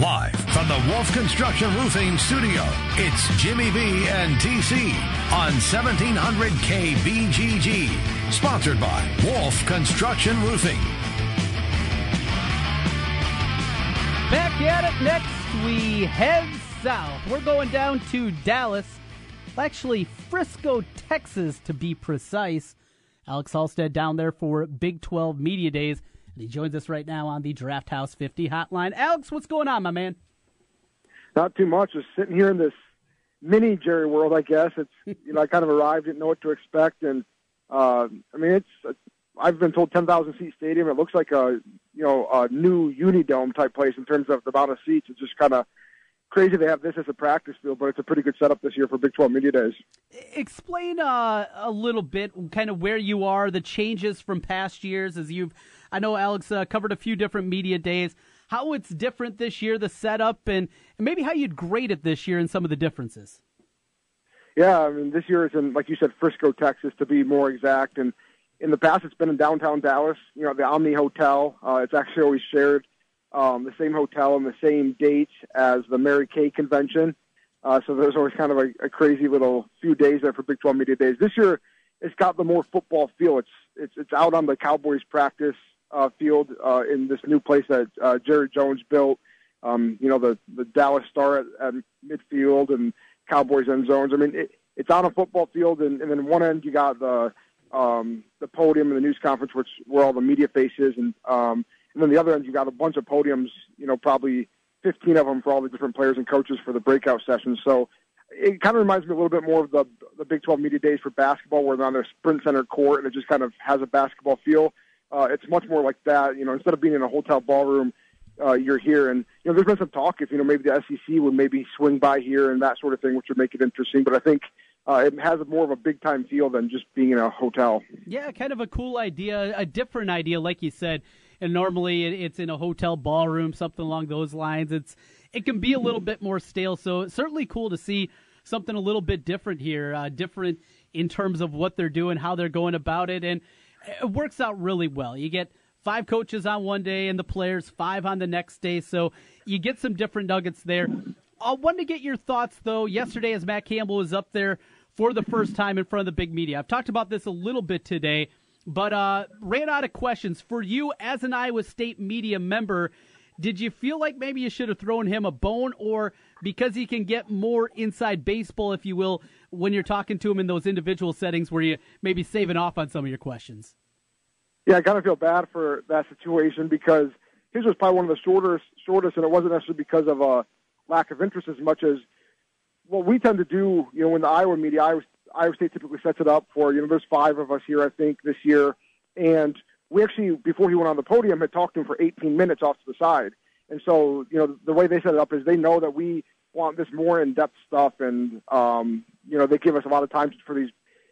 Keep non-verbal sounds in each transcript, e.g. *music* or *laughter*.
Live from the Wolf Construction Roofing Studio, it's Jimmy B and TC on 1700 KBGG. Sponsored by Wolf Construction Roofing. Back at it next, we head south. We're going down to Dallas, actually Frisco, Texas to be precise. Alex Halstead down there for Big 12 Media Days. He joins us right now on the Draft House 50 hotline. Alex, what's going on, my man? Not too much. Just sitting here in this mini Jerry world, I guess. It's *laughs* you know I kind of arrived, didn't know what to expect, and uh, I mean it's I've been told 10,000 seat stadium. It looks like a you know a new Unidome type place in terms of the amount of seats. It's just kind of crazy they have this as a practice field, but it's a pretty good setup this year for Big 12 Media Days. Explain uh, a little bit, kind of where you are, the changes from past years as you've I know Alex uh, covered a few different media days. How it's different this year, the setup, and, maybe how you'd grade it this year and some of the differences. Yeah, I mean, this year is in, like you said, Frisco, Texas, to be more exact. And in the past, it's been in downtown Dallas. You know, the Omni Hotel. Uh, it's actually always shared um, the same hotel and the same date as the Mary Kay convention. Uh, so there's always kind of a, a crazy little few days there for Big 12 Media Days. This year, it's got the more football feel. It's it's it's out on the Cowboys practice uh, field uh, in this new place that uh, Jerry Jones built. Um, you know, the the Dallas Star at, at midfield and Cowboys end zones. I mean, it, it's on a football field, and, and then one end you got the um, the podium and the news conference, which where all the media faces, and um, and then the other end you got a bunch of podiums. You know, probably 15 of them for all the different players and coaches for the breakout sessions. So it kind of reminds me a little bit more of the the Big 12 media days for basketball, where they're on their Sprint Center court, and it just kind of has a basketball feel. Uh, it's much more like that. You know, instead of being in a hotel ballroom, uh, you're here. And you know, there's been some talk if you know maybe the SEC would maybe swing by here and that sort of thing, which would make it interesting. But I think uh, it has more of a big time feel than just being in a hotel. Yeah, kind of a cool idea, a different idea, like you said. And normally it's in a hotel ballroom, something along those lines. It's it can be a little bit more stale. So it's certainly cool to see something a little bit different here, uh, different in terms of what they're doing, how they're going about it, and it works out really well. You get five coaches on one day and the players five on the next day, so you get some different nuggets there. I wanted to get your thoughts though. Yesterday, as Matt Campbell was up there for the first time in front of the big media, I've talked about this a little bit today, but uh, ran out of questions for you as an Iowa State media member. Did you feel like maybe you should have thrown him a bone, or because he can get more inside baseball, if you will, when you're talking to him in those individual settings where you maybe saving off on some of your questions? Yeah, I kind of feel bad for that situation because his was probably one of the shortest, shortest, and it wasn't necessarily because of a lack of interest as much as what we tend to do. You know, when the Iowa media, Iowa, Iowa State typically sets it up for. You know, there's five of us here, I think, this year, and we actually, before he went on the podium, had talked to him for 18 minutes off to the side. And so, you know, the way they set it up is they know that we want this more in-depth stuff, and um, you know, they give us a lot of time for these.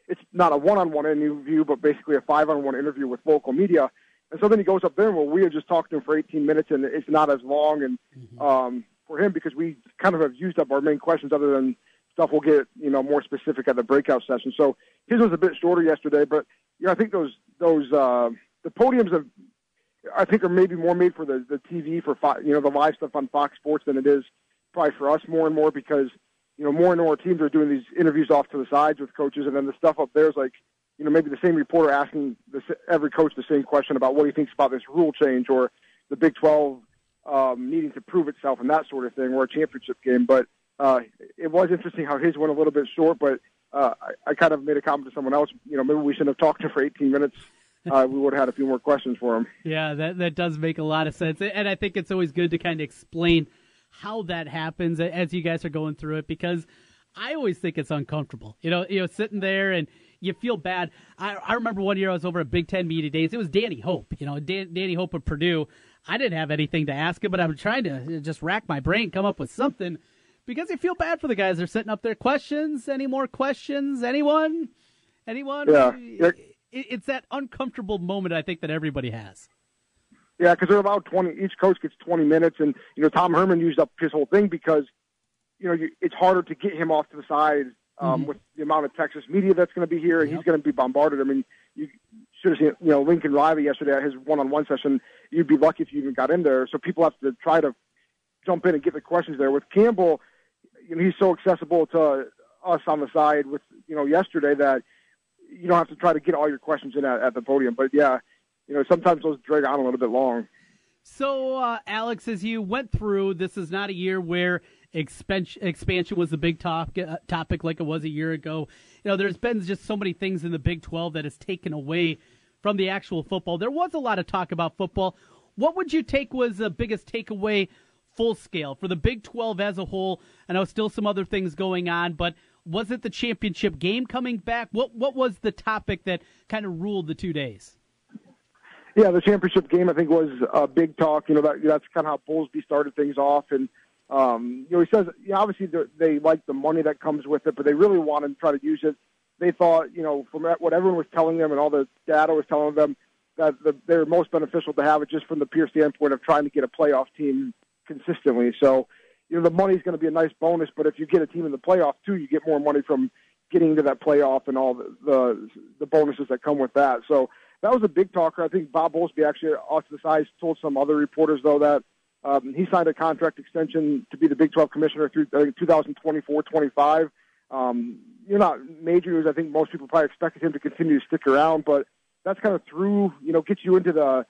It's not a one-on-one interview, but basically a five-on-one interview with local media. And so then he goes up there, and well, we had just talked to him for 18 minutes, and it's not as long. And mm-hmm. um, for him, because we kind of have used up our main questions, other than stuff we'll get, you know, more specific at the breakout session. So his was a bit shorter yesterday, but you know, I think those those. Uh, the podiums have, I think, are maybe more made for the the TV for you know the live stuff on Fox Sports than it is probably for us more and more because you know more and more teams are doing these interviews off to the sides with coaches, and then the stuff up there is like you know maybe the same reporter asking the, every coach the same question about what he thinks about this rule change or the Big Twelve um, needing to prove itself and that sort of thing, or a championship game. But uh, it was interesting how his went a little bit short, but uh, I, I kind of made a comment to someone else. You know, maybe we shouldn't have talked to him for 18 minutes *laughs* uh, we would have had a few more questions for him. Yeah, that that does make a lot of sense, and I think it's always good to kind of explain how that happens as you guys are going through it because I always think it's uncomfortable. You know, you know, sitting there and you feel bad. I, I remember one year I was over at Big Ten Media Days. It was Danny Hope. You know, Dan, Danny Hope of Purdue. I didn't have anything to ask him, but I'm trying to uh, just rack my brain, come up with something because you feel bad for the guys. They're sitting up there. Questions? Any more questions? Anyone? Anyone? Yeah. It's that uncomfortable moment I think that everybody has. Yeah, because they're about twenty. Each coach gets twenty minutes, and you know Tom Herman used up his whole thing because you know you, it's harder to get him off to the side um, mm-hmm. with the amount of Texas media that's going to be here, and yep. he's going to be bombarded. I mean, you should have seen you know Lincoln Riley yesterday at his one-on-one session. You'd be lucky if you even got in there. So people have to try to jump in and get the questions there. With Campbell, you know, he's so accessible to us on the side with you know yesterday that you don't have to try to get all your questions in at, at the podium. But yeah, you know sometimes those drag on a little bit long. So, uh, Alex, as you went through, this is not a year where expansion, expansion was the big top, uh, topic like it was a year ago. You know, there's been just so many things in the Big 12 that has taken away from the actual football. There was a lot of talk about football. What would you take was the biggest takeaway full scale for the Big 12 as a whole? I know still some other things going on, but was it the championship game coming back? What what was the topic that kind of ruled the two days? Yeah, the championship game I think was a big talk. You know that that's kind of how Bowlesby started things off, and um, you know he says you obviously they like the money that comes with it, but they really wanted to try to use it. They thought you know from what everyone was telling them and all the data was telling them that the, they're most beneficial to have it just from the pure standpoint of trying to get a playoff team consistently. So you know, the money's going to be a nice bonus, but if you get a team in the playoff too, you get more money from getting into that playoff and all the the, the bonuses that come with that. So that was a big talker. I think Bob Bowlesby actually, off to the side, told some other reporters though that um, he signed a contract extension to be the Big 12 commissioner through I think 2024-25. Um, you're not major news. I think most people probably expected him to continue to stick around, but that's kind of through, you know, gets you into the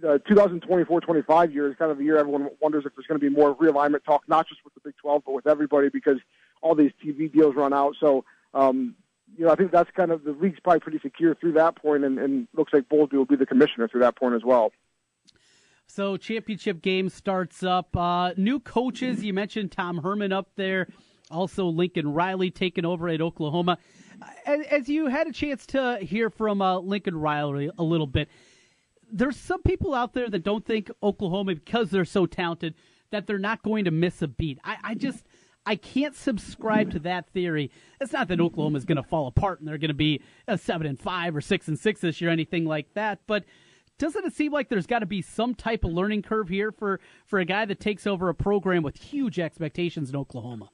the 2024-25 year is kind of the year everyone wonders if there's going to be more realignment talk, not just with the Big 12, but with everybody because all these TV deals run out. So, um, you know, I think that's kind of the league's probably pretty secure through that point, and, and looks like Bowlesby will be the commissioner through that point as well. So, championship game starts up. Uh, new coaches, you mentioned Tom Herman up there, also Lincoln Riley taking over at Oklahoma. As, as you had a chance to hear from uh, Lincoln Riley a little bit, there's some people out there that don't think Oklahoma, because they're so talented, that they're not going to miss a beat. I, I just I can't subscribe to that theory. It's not that Oklahoma is going to fall apart and they're going to be a seven and five or six and six this year, anything like that. But doesn't it seem like there's got to be some type of learning curve here for for a guy that takes over a program with huge expectations in Oklahoma?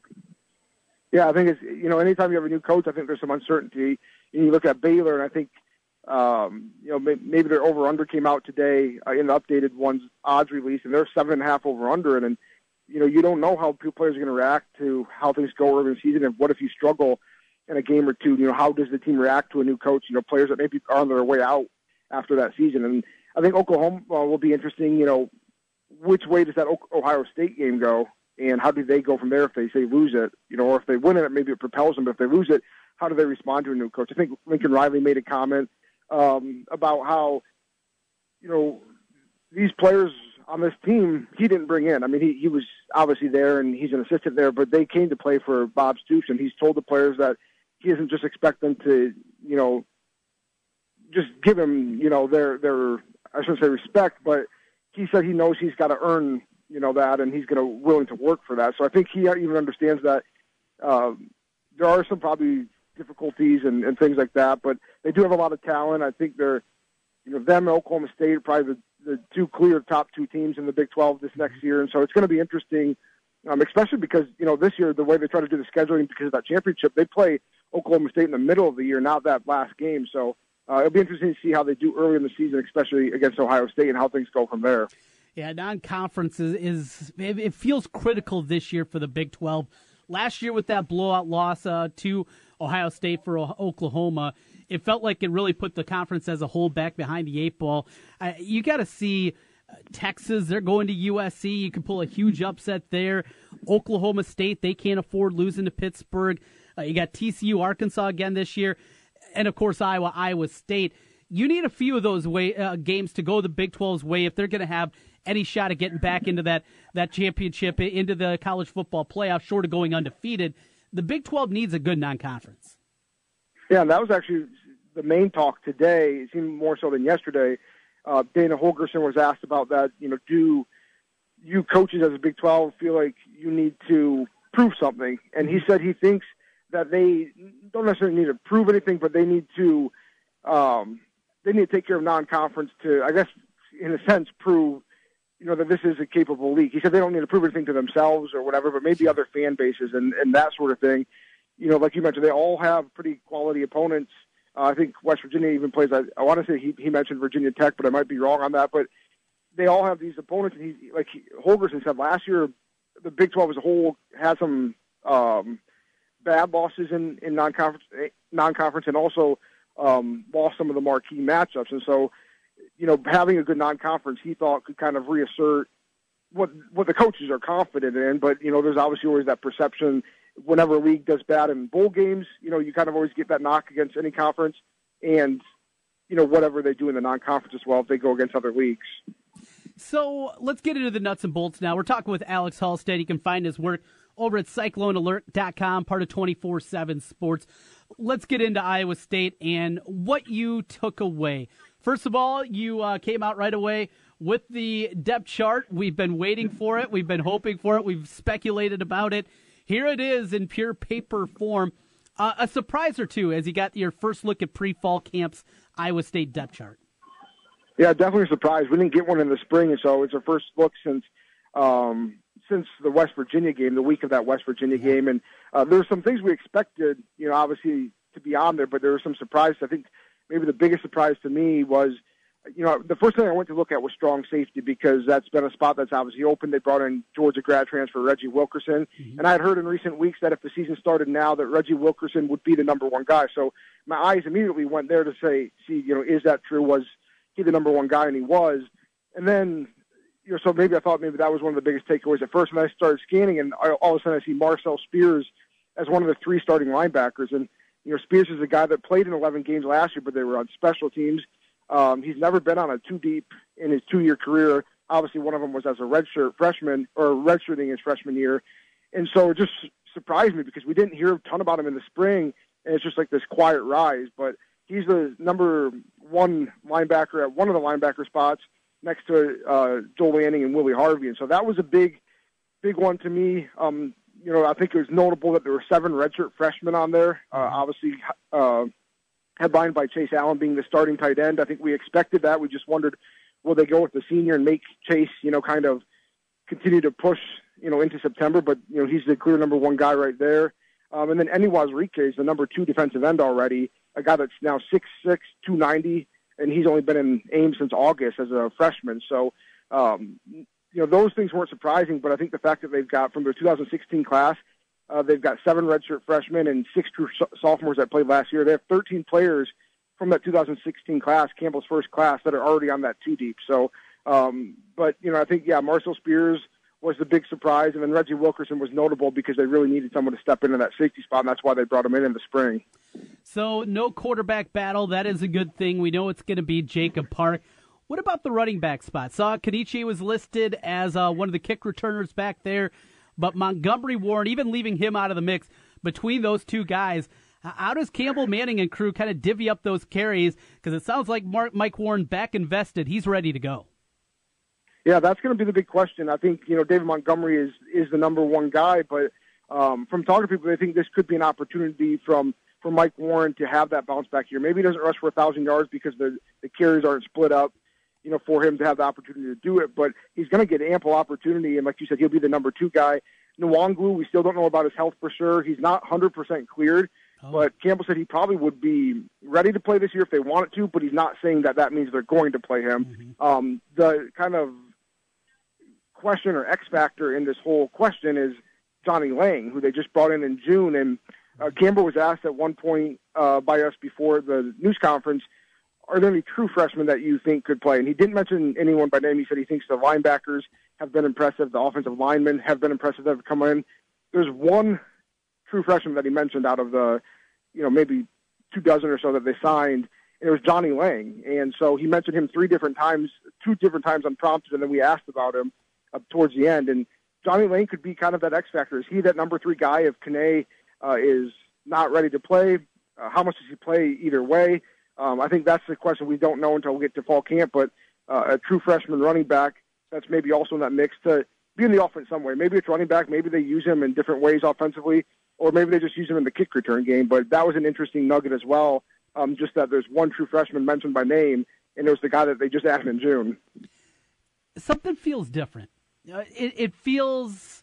Yeah, I think it's you know anytime you have a new coach, I think there's some uncertainty. And you look at Baylor, and I think um, you know, maybe their over under came out today uh, in the updated ones odds release, and they're seven and a half over under. And, and you know, you don't know how players are going to react to how things go in the season, and what if you struggle in a game or two? You know, how does the team react to a new coach? You know, players that maybe are on their way out after that season. And I think Oklahoma uh, will be interesting. You know, which way does that Ohio State game go? And how do they go from there if they say lose it? You know, or if they win it, maybe it propels them. But if they lose it, how do they respond to a new coach? I think Lincoln Riley made a comment um, about how you know these players on this team he didn't bring in. I mean, he he was obviously there and he's an assistant there, but they came to play for Bob Stoops, and he's told the players that he doesn't just expect them to you know just give him you know their their I shouldn't say respect, but he said he knows he's got to earn you know that, and he's going to willing to work for that. So I think he even understands that. Um, there are some probably difficulties and, and things like that. But they do have a lot of talent. I think they're, you know, them Oklahoma State probably the, the two clear top two teams in the Big 12 this next year. And so it's going to be interesting, um, especially because, you know, this year, the way they try to do the scheduling because of that championship, they play Oklahoma State in the middle of the year, not that last game. So uh, it'll be interesting to see how they do early in the season, especially against Ohio State, and how things go from there. Yeah, non-conference is, is it feels critical this year for the Big 12. Last year with that blowout loss uh, to Ohio State for Oklahoma, it felt like it really put the conference as a whole back behind the eight ball. Uh, you got to see Texas, they're going to USC. You can pull a huge upset there. Oklahoma State, they can't afford losing to Pittsburgh. Uh, you got TCU, Arkansas again this year. And of course, Iowa, Iowa State. You need a few of those way, uh, games to go the Big 12's way if they're going to have any shot at getting back into that, that championship, into the college football playoff, short of going undefeated the Big 12 needs a good non conference. Yeah, and that was actually the main talk today. It seemed more so than yesterday uh, Dana Holgorsen was asked about that. You know, do you coaches as a Big 12 feel like you need to prove something? And he said he thinks that they don't necessarily need to prove anything, but they need to um, they need to take care of non-conference to, I guess, in a sense, prove you know that this is a capable league. He said they don't need to prove anything to themselves or whatever, but maybe other fan bases and and that sort of thing. You know, like you mentioned, they all have pretty quality opponents. Uh, I think West Virginia even plays. I, I want to say he he mentioned Virginia Tech, but I might be wrong on that. But they all have these opponents, and he like he, Holgorsen said last year, the Big Twelve as a whole had some um, bad losses in in non-conference non-conference, and also um, lost some of the marquee matchups. And so, you know, having a good non-conference, he thought could kind of reassert what what the coaches are confident in. But you know, there's obviously always that perception whenever a league does bad in bowl games. You know, you kind of always get that knock against any conference, and you know, whatever they do in the non-conference as well if they go against other leagues. So let's get into the nuts and bolts now. We're talking with Alex Halstead. You can find his work over at CycloneAlert.com, part of 24 7 Sports. Let's get into Iowa State and what you took away. First of all, you uh, came out right away with the depth chart. We've been waiting for it, we've been hoping for it, we've speculated about it. Here it is in pure paper form. Uh, a surprise or two as you got your first look at pre fall camps Iowa State depth chart. Yeah, definitely a surprise. We didn't get one in the spring, so it's our first look since um, since the West Virginia game, the week of that West Virginia game, and uh, there were some things we expected, you know, obviously to be on there, but there were some surprises. I think maybe the biggest surprise to me was, you know, the first thing I went to look at was strong safety because that's been a spot that's obviously open. They brought in Georgia grad transfer Reggie Wilkerson, mm-hmm. and I had heard in recent weeks that if the season started now, that Reggie Wilkerson would be the number one guy. So my eyes immediately went there to say, see, you know, is that true? Was he the number one guy? And he was. And then you know, so maybe I thought maybe that was one of the biggest takeaways at first. And I started scanning, and I, all of a sudden I see Marcel Spears as one of the three starting linebackers. And you know, Spears is a guy that played in 11 games last year, but they were on special teams. Um, he's never been on a two deep in his two year career. Obviously, one of them was as a redshirt freshman or redshirting his freshman year, and so it just surprised me because we didn't hear a ton about him in the spring, and it's just like this quiet rise. But he's the number one linebacker at one of the linebacker spots next to uh, Joel Lanning and Willie Harvey, and so that was a big, big one to me. Um, you know, I think it was notable that there were seven redshirt freshmen on there. Uh, obviously, uh, headlined by Chase Allen being the starting tight end. I think we expected that. We just wondered, will they go with the senior and make Chase, you know, kind of continue to push, you know, into September? But you know, he's the clear number one guy right there. Um, and then Enyi Uwazurike is the number two defensive end already, a guy that's now six six, two ninety and he's only been in Ames since August as a freshman. So, um, you know, those things weren't surprising, but I think the fact that they've got from their 2016 class, uh, they've got seven redshirt freshmen and six true sophomores that played last year. They have 13 players from that 2016 class, Campbell's first class, that are already on that two deep. So, um, but you know, I think yeah, Marcel Spears was the big surprise, and then Reggie Wilkerson was notable because they really needed someone to step into that safety spot, and that's why they brought him in in the spring. So no quarterback battle. That is a good thing. We know it's going to be Jacob Park. What about the running back spot? Saw Nkinichi was listed as uh, one of the kick returners back there, but Montgomery Warren, even leaving him out of the mix, between those two guys, how does Campbell Manning and crew kind of divvy up those carries? Because it sounds like Mark, Mike Warren back invested. He's ready to go. Yeah, that's going to be the big question. I think you know David Montgomery is is the number one guy, but um, from talking to people, they think this could be an opportunity from for Mike Warren to have that bounce back here. Maybe he doesn't rush for a thousand yards because the the carries aren't split up, you know, for him to have the opportunity to do it. But he's going to get ample opportunity, and like you said, he'll be the number two guy. Nwangwu, we still don't know about his health for sure. He's not 100% cleared, oh. but Campbell said he probably would be ready to play this year if they wanted to, but he's not saying that that means they're going to play him. Mm-hmm. Um, the kind of question or X factor in this whole question is Johnnie Lang, who they just brought in in June, and uh, Campbell was asked at one point uh, by us before the news conference, are there any true freshmen that you think could play? And he didn't mention anyone by name. He said he thinks the linebackers have been impressive, the offensive linemen have been impressive that have come in. There's one true freshman that he mentioned out of the, you know, maybe two dozen or so that they signed, and it was Johnnie Lang. And so he mentioned him three different times, two different times unprompted, and then we asked about him uh, towards the end. And Johnnie Lang could be kind of that X factor. Is he that number three guy if Kane uh, is not ready to play. Uh, how much does he play either way? Um, I think that's the question we don't know until we get to fall camp. But uh, a true freshman running back that's maybe also in that mix to be in the offense some way. Maybe it's running back. Maybe they use him in different ways offensively, or maybe they just use him in the kick return game. But that was an interesting nugget as well. Um, just that there's one true freshman mentioned by name, and it was the guy that they just added in June. Something feels different. Uh, it, it feels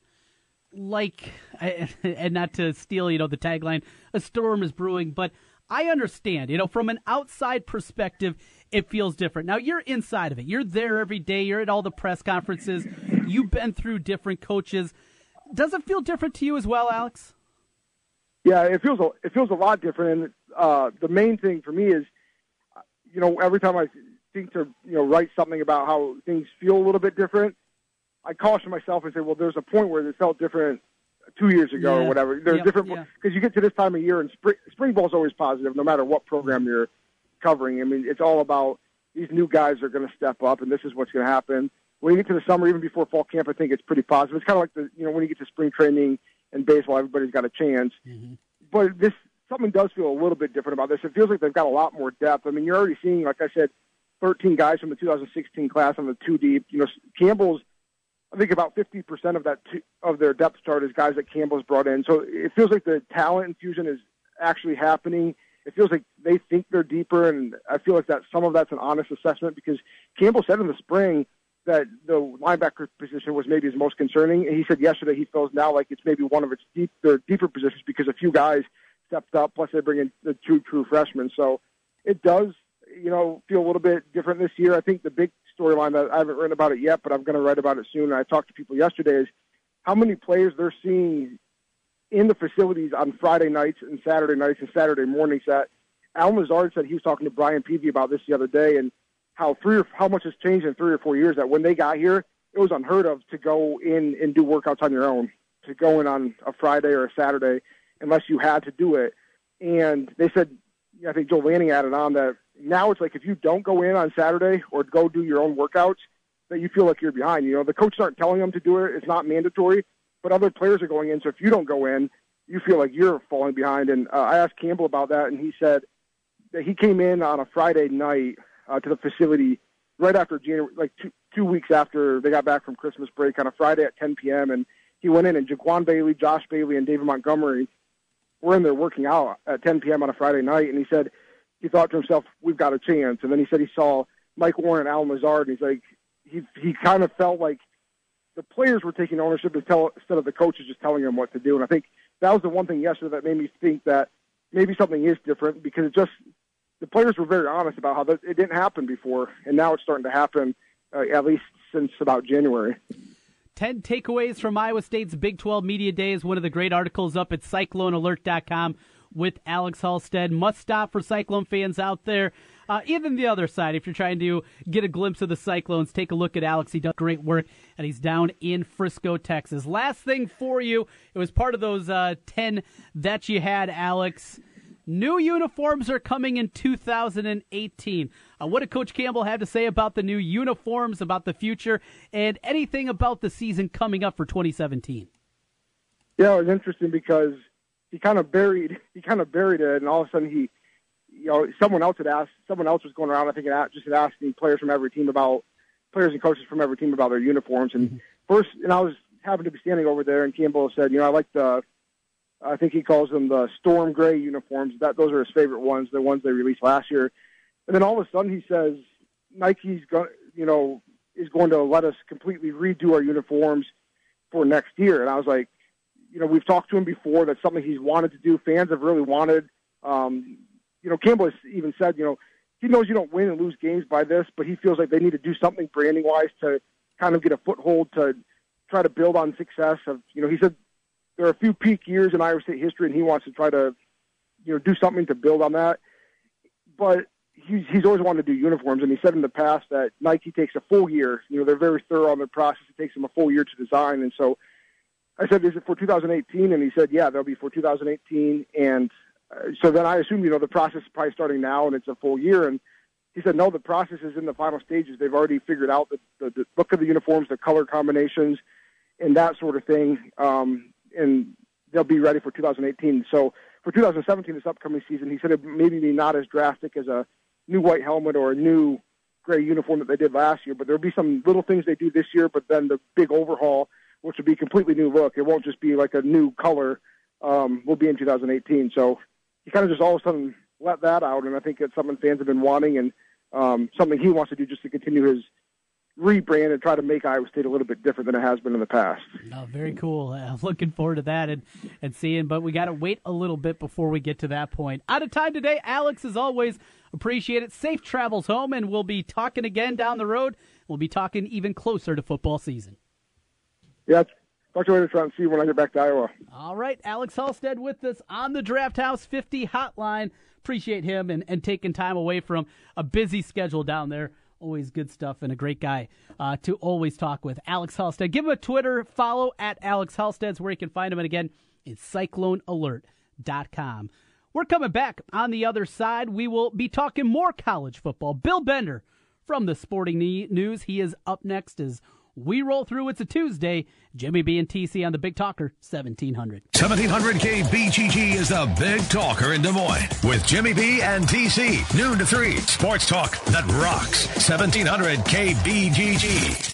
like, *laughs* and not to steal, you know, the tagline, a storm is brewing, but I understand, you know, from an outside perspective, it feels different. Now you're inside of it. You're there every day. You're at all the press conferences. You've been through different coaches. Does it feel different to you as well, Alex? Yeah, it feels a, it feels a lot different. And uh, the main thing for me is, you know, every time I think to you know write something about how things feel a little bit different, I caution myself and say, well, there's a point where it felt different two years ago yeah. or whatever. There's yep, different because yeah. you get to this time of year and spring, spring ball is always positive, no matter what program you're covering. I mean, it's all about these new guys are going to step up, and this is what's going to happen. When you get to the summer, even before fall camp, I think it's pretty positive. It's kind of like the you know when you get to spring training and baseball, everybody's got a chance. Mm-hmm. But this something does feel a little bit different about this. It feels like they've got a lot more depth. I mean, you're already seeing, like I said, 13 guys from the 2016 class on the two deep. You know, Campbell's I think about 50% of that t- of their depth chart is guys that Campbell's brought in. So it feels like the talent infusion is actually happening. It feels like they think they're deeper, and I feel like that some of that's an honest assessment because Campbell said in the spring that the linebacker position was maybe his most concerning. And he said yesterday he feels now like it's maybe one of its deep, their deeper positions because a few guys stepped up. Plus they bring in the two true freshmen, so it does you know feel a little bit different this year. I think the big storyline that I haven't written about it yet, but I'm going to write about it soon. And I talked to people yesterday is how many players they're seeing in the facilities on Friday nights and Saturday nights and Saturday mornings. That Al Lazard said he was talking to Brian Peavy about this the other day, and how three or how much has changed in three or four years. That when they got here, it was unheard of to go in and do workouts on your own, to go in on a Friday or a Saturday, unless you had to do it. And they said, I think Joel Lanning added on that now it's like if you don't go in on Saturday or go do your own workouts, that you feel like you're behind. You know, the coaches aren't telling them to do it; it's not mandatory, but other players are going in. So if you don't go in, you feel like you're falling behind. And uh, I asked Campbell about that, and he said that he came in on a Friday night uh, to the facility right after January, like two, two weeks after they got back from Christmas break on a Friday at 10 p.m. And he went in, and Jaquan Bailey, Josh Bailey, and David Montgomery were in there working out at 10 p.m. on a Friday night, and he said he thought to himself, "We've got a chance." And then he said he saw Mike Warren and Allen Lazard, and he's like, he he kind of felt like the players were taking ownership instead of the coaches just telling them what to do. And I think that was the one thing yesterday that made me think that maybe something is different because it just the players were very honest about how that, it didn't happen before, and now it's starting to happen uh, at least since about January. 10 takeaways from Iowa State's Big 12 Media Day is One of the great articles up at CycloneAlert.com with Alex Halstead. Must stop for Cyclone fans out there. Uh, even the other side, if you're trying to get a glimpse of the Cyclones, take a look at Alex. He does great work, and he's down in Frisco, Texas. Last thing for you, it was part of those uh, 10 that you had, Alex. New uniforms are coming in 2018. Uh, what did Coach Campbell have to say about the new uniforms, about the future, and anything about the season coming up for 2017? Yeah, it was interesting because he kind of buried he kind of buried it, and all of a sudden he, you know, someone else had asked someone else was going around. I think just had asking players from every team about players and coaches from every team about their uniforms. And mm-hmm. first, and I was happened to be standing over there, and Campbell said, you know, I like the I think he calls them the storm gray uniforms. That those are his favorite ones, the ones they released last year. And then all of a sudden he says Nike's going, you know, is going to let us completely redo our uniforms for next year. And I was like, you know, we've talked to him before. That's something he's wanted to do. Fans have really wanted. Um, you know, Campbell has even said, you know, he knows you don't win and lose games by this, but he feels like they need to do something branding wise to kind of get a foothold to try to build on success. Of you know, he said there are a few peak years in Iowa State history, and he wants to try to, you know, do something to build on that. But he's he's always wanted to do uniforms, and he said in the past that Nike takes a full year. You know, they're very thorough on their process. It takes them a full year to design, and so I said, "Is it for 2018?" And he said, "Yeah, they'll be for 2018." And uh, so then I assumed, you know, the process is probably starting now, and it's a full year. And he said, "No, the process is in the final stages. They've already figured out the, the, the look of the uniforms, the color combinations, and that sort of thing." Um, and they'll be ready for 2018. So for 2017, this upcoming season, he said it maybe be not as drastic as a new white helmet or a new gray uniform that they did last year. But there'll be some little things they do this year, but then the big overhaul, which will be a completely new look. It won't just be like a new color. Um, will be in 2018. So he kind of just all of a sudden let that out, and I think it's something fans have been wanting and um, something he wants to do just to continue his rebrand and try to make Iowa State a little bit different than it has been in the past. Oh, very cool. *laughs* Uh, looking forward to that and, and seeing, but we got to wait a little bit before we get to that point. Out of time today, Alex, as always, appreciate it. Safe travels home, and we'll be talking again down the road. We'll be talking even closer to football season. Yeah, you later, Trent. See you when I get back to Iowa. All right, Alex Halstead with us on the Draft House 50 hotline. Appreciate him and, and taking time away from a busy schedule down there Always good stuff and a great guy uh, to always talk with. Alex Halstead. Give him a Twitter follow at Alex Halstead's where you can find him. And again, it's cyclonealert.com. We're coming back on the other side. We will be talking more college football. Bill Bender from the Sporting News. He is up next as we roll through. It's a Tuesday. Jimmy B and TC on the Big Talker 1700. 1700 KBGG is the Big Talker in Des Moines with Jimmy B and TC. Noon to 3. Sports talk that rocks. 1700 KBGG.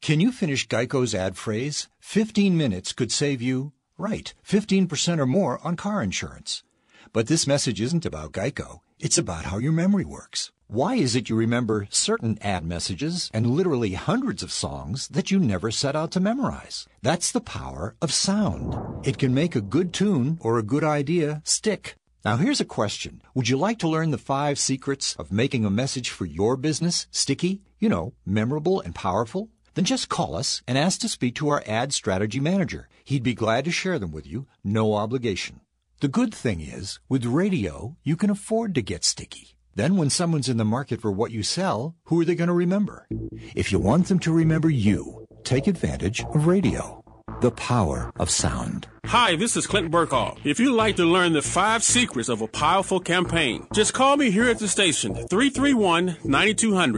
Can you finish Geico's ad phrase? 15 minutes could save you, right, 15% or more on car insurance. But this message isn't about Geico. It's about how your memory works. Why is it you remember certain ad messages and literally hundreds of songs that you never set out to memorize? That's the power of sound. It can make a good tune or a good idea stick. Now here's a question. Would you like to learn the five secrets of making a message for your business sticky, you know, memorable and powerful? Then just call us and ask to speak to our ad strategy manager. He'd be glad to share them with you, no obligation. The good thing is, with radio, you can afford to get sticky. Then when someone's in the market for what you sell, who are they going to remember? If you want them to remember you, take advantage of radio. The power of sound. Hi, this is Clint Burkall. If you'd like to learn the five secrets of a powerful campaign, just call me here at the station, 331 9200.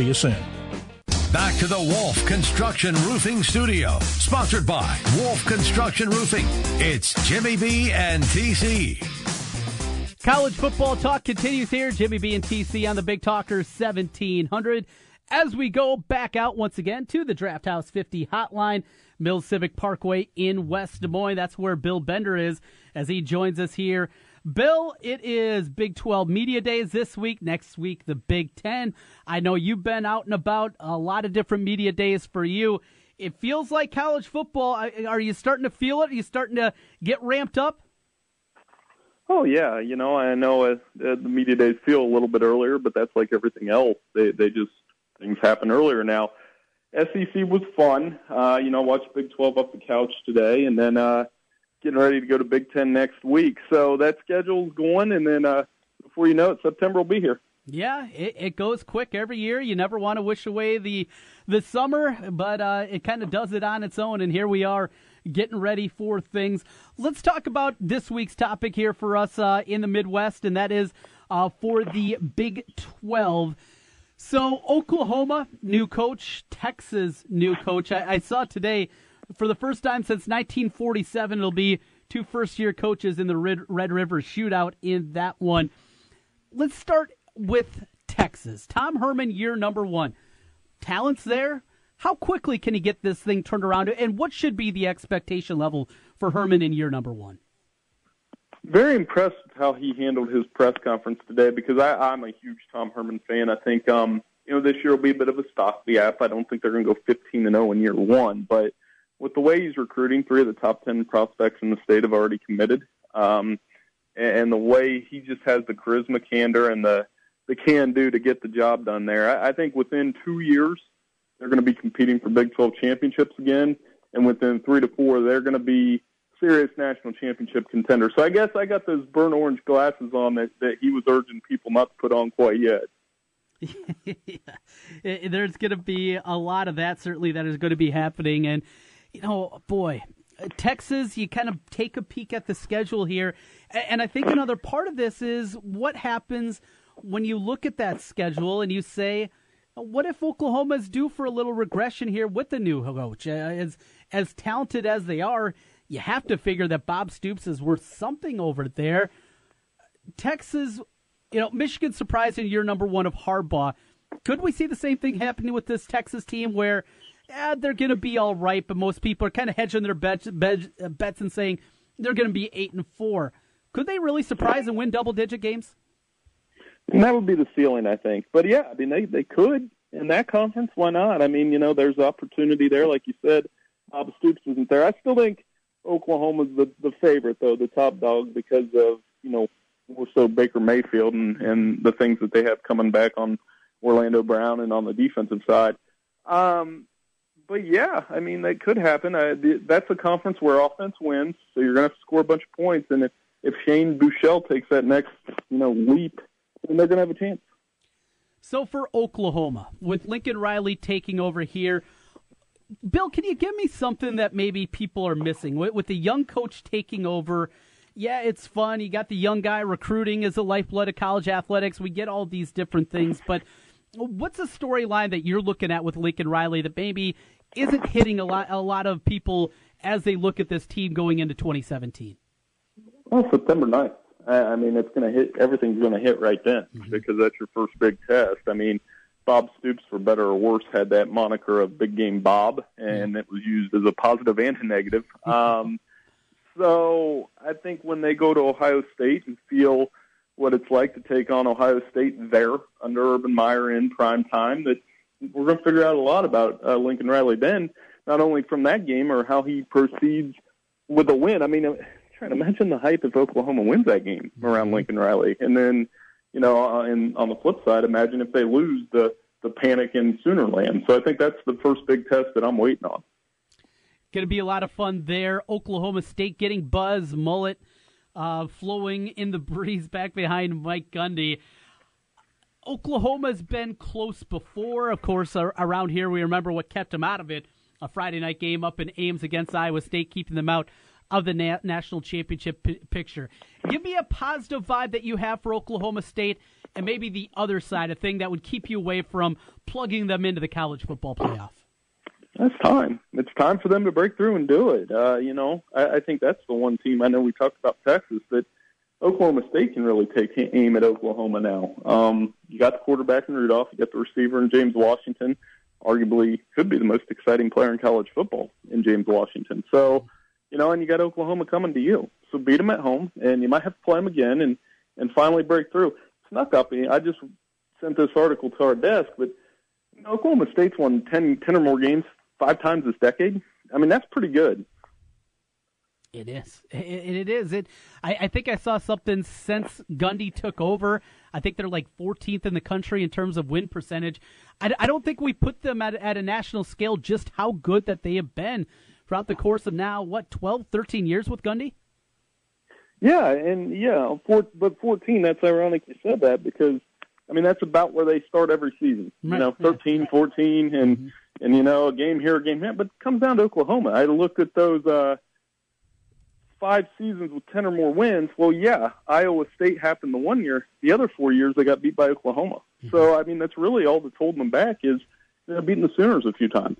See you soon. Back to the Wolf Construction Roofing Studio, sponsored by Wolf Construction Roofing. It's Jimmy B and TC. College football talk continues here. Jimmy B and TC on the Big Talker 1700. As we go back out once again to the Draft House 50 hotline, Mills Civic Parkway in West Des Moines. That's where Bill Bender is as he joins us here Bill, it is Big 12 Media Days this week. Next week, the Big 10. I know you've been out and about, a lot of different media days for you. It feels like college football. Are you starting to feel it? Are you starting to get ramped up? Oh yeah, you know I know uh, the media days feel a little bit earlier, but that's like everything else. They they just things happen earlier now. SEC was fun. Uh, you know, watched Big 12 off the couch today, and then uh, getting ready to go to Big 10 next week. So that schedule's going, and then uh, before you know it, September will be here. Yeah, it, it goes quick every year. You never want to wish away the the summer, but uh, it kind of does it on its own. And here we are getting ready for things. Let's talk about this week's topic here for us uh, in the Midwest, and that is uh, for the Big 12. So, Oklahoma, new coach, Texas, new coach. I, I saw today, for the first time since 1947, it'll be two first year coaches in the Red, River shootout in that one. Let's start with Texas. Tom Herman, year number one. Talent's there. How quickly can he get this thing turned around? And what should be the expectation level for Herman in year number one? Very impressed with how he handled his press conference today because I, I'm a huge Tom Herman fan. I think um, you know this year will be a bit of a stock gap. I don't think they're going to go 15 and 0 in year one, but with the way he's recruiting, three of the top 10 prospects in the state have already committed. Um, and, the way he just has the charisma, candor, and the the can do to get the job done there. I, I think within two years, they're going to be competing for Big 12 championships again. And within three to four, they're going to be serious national championship contenders. So I guess I got those burnt orange glasses on that, that he was urging people not to put on quite yet. *laughs* yeah. There's going to be a lot of that, certainly, that is going to be happening. And, you know, boy, Texas, you kind of take a peek at the schedule here. And I think another part of this is what happens when you look at that schedule and you say, what if Oklahoma's due for a little regression here with the new coach? Uh, as as talented as they are, you have to figure that Bob Stoops is worth something over there. Texas, you know, Michigan surprised in year number one of Harbaugh. Could we see the same thing happening with this Texas team where eh, they're going to be all right, but most people are kind of hedging their bets, bets and saying they're going to be eight and four? Could they really surprise and win double digit games? And that would be the ceiling, I think. But yeah, I mean, they they could in that conference. Why not? I mean, you know, there's opportunity there, like you said. Bob Stoops isn't there. I still think Oklahoma's the the favorite, though, the top dog, because of you know more so Baker Mayfield and and the things that they have coming back on Orlando Brown and on the defensive side. Um, but yeah, I mean, that could happen. I, that's a conference where offense wins, so you're going to score a bunch of points. And if if Shane Buechele takes that next you know leap then they're going to have a chance. So for Oklahoma, with Lincoln Riley taking over here, Bill, can you give me something that maybe people are missing with, with the young coach taking over? Yeah, it's fun. You got the young guy recruiting as the lifeblood of college athletics. We get all these different things, but what's a storyline that you're looking at with Lincoln Riley that maybe isn't hitting a lot a lot of people as they look at this team going into 2017? Well, September 9th. I, I mean, it's going to hit. Everything's going to hit right then mm-hmm. because that's your first big test. I mean, Bob Stoops, for better or worse, had that moniker of Big Game Bob, and mm-hmm. it was used as a positive and a negative. Um, so I think when they go to Ohio State and feel what it's like to take on Ohio State there under Urban Meyer in prime time, that we're going to figure out a lot about uh, Lincoln Riley then, not only from that game or how he proceeds with a win. I mean, I'm trying to imagine the hype if Oklahoma wins that game around mm-hmm. Lincoln Riley, and then you know, uh, and on the flip side, imagine if they lose the the panic in Soonerland. So I think that's the first big test that I'm waiting on. Going to be a lot of fun there. Oklahoma State getting buzz, mullet uh, flowing in the *laughs* breeze back behind Mike Gundy. Oklahoma's been close before, of course. Around here, we remember what kept them out of it. A Friday night game up in Ames against Iowa State, keeping them out of the na- national championship p- picture. Give me a positive vibe that you have for Oklahoma State, and maybe the other side, a thing that would keep you away from plugging them into the college football playoff. It's time. It's time for them to break through and do it. Uh, you know, I, I think that's the one team. I know we talked about Texas, but Oklahoma State can really take aim at Oklahoma now. Um, you got the quarterback in Rudolph, you got the receiver in James Washington, arguably could be the most exciting player in college football in James Washington. So you know, and you got Oklahoma coming to you. So beat them at home, and you might have to play them again, and and finally break through. Snuck up. I just sent this article to our desk, but Oklahoma State's won 10, 10 or more games five times this decade. I mean, that's pretty good. It is. It, it is. It. I, I, think I saw something since Gundy took over. I think they're like 14th in the country in terms of win percentage. I, I don't think we put them at, at a national scale just how good that they have been throughout the course of now, what, 12, 13 years with Gundy? Yeah, and yeah, four, but 14, that's ironic you said that because, I mean, that's about where they start every season. Right. You know, 13, 14, and, mm-hmm. and, you know, a game here, a game there. But it comes down to Oklahoma. I looked at those, uh, five seasons with 10 or more wins, well, yeah, Iowa State happened the one year. The other four years, they got beat by Oklahoma. Mm-hmm. So, I mean, that's really all that's holding them back is beating the Sooners a few times.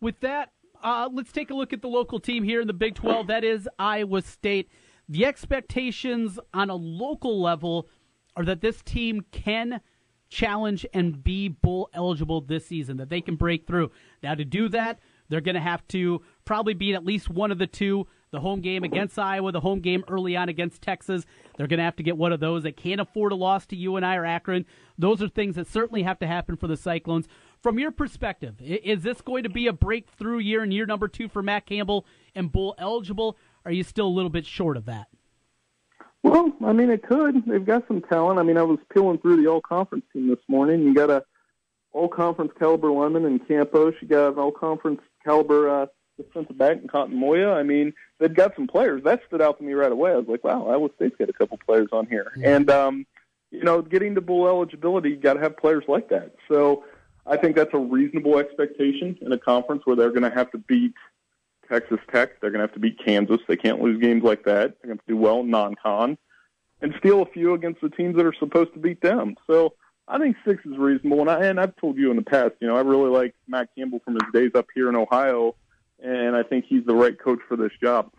With that, uh, let's take a look at the local team here in the Big 12. That is Iowa State. The expectations on a local level are that this team can challenge and be bowl eligible this season, that they can break through. Now, to do that, they're going to have to probably beat at least one of the two the home game against Iowa, the home game early on against Texas. They're going to have to get one of those. They can't afford a loss to UNI or Akron. Those are things that certainly have to happen for the Cyclones. From your perspective, is this going to be a breakthrough year in year number two for Matt Campbell and bowl eligible? are you still a little bit short of that? Well, I mean, it could. They've got some talent. I mean, I was peeling through the all conference team this morning. You got a all conference caliber Lemon and Campos. You got an all conference caliber uh, defensive back and Cotton Moya. I mean, they've got some players. That stood out to me right away. I was like, wow, Iowa State's got a couple players on here. Yeah. And, um, you know, getting to bowl eligibility, you got to have players like that. So I think that's a reasonable expectation in a conference where they're going to have to beat Texas Tech. They're going to have to beat Kansas. They can't lose games like that. They're going to do well in non-con and steal a few against the teams that are supposed to beat them. So I think six is reasonable. And, I, and I've told you in the past, you know, I really like Matt Campbell from his days up here in Ohio and I think he's the right coach for this job.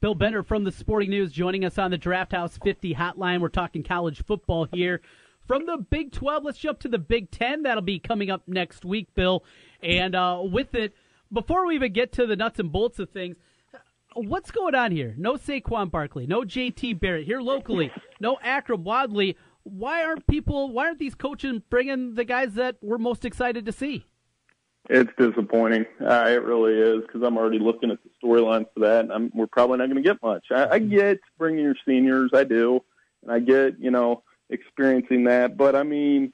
Bill Bender from the Sporting News joining us on the Draft House 50 hotline. We're talking college football here. From the Big 12, let's jump to the Big 10. That'll be coming up next week, Bill. And uh, with it, before we even get to the nuts and bolts of things, what's going on here? No Saquon Barkley, no JT Barrett here locally, no Akrum Wadley. Why aren't people? Why aren't these coaches bringing the guys that we're most excited to see? It's disappointing. Uh, it really is because I'm already looking at the storylines for that, and I'm, we're probably not going to get much. I, I get bringing your seniors, I do, and I get you know experiencing that. But I mean,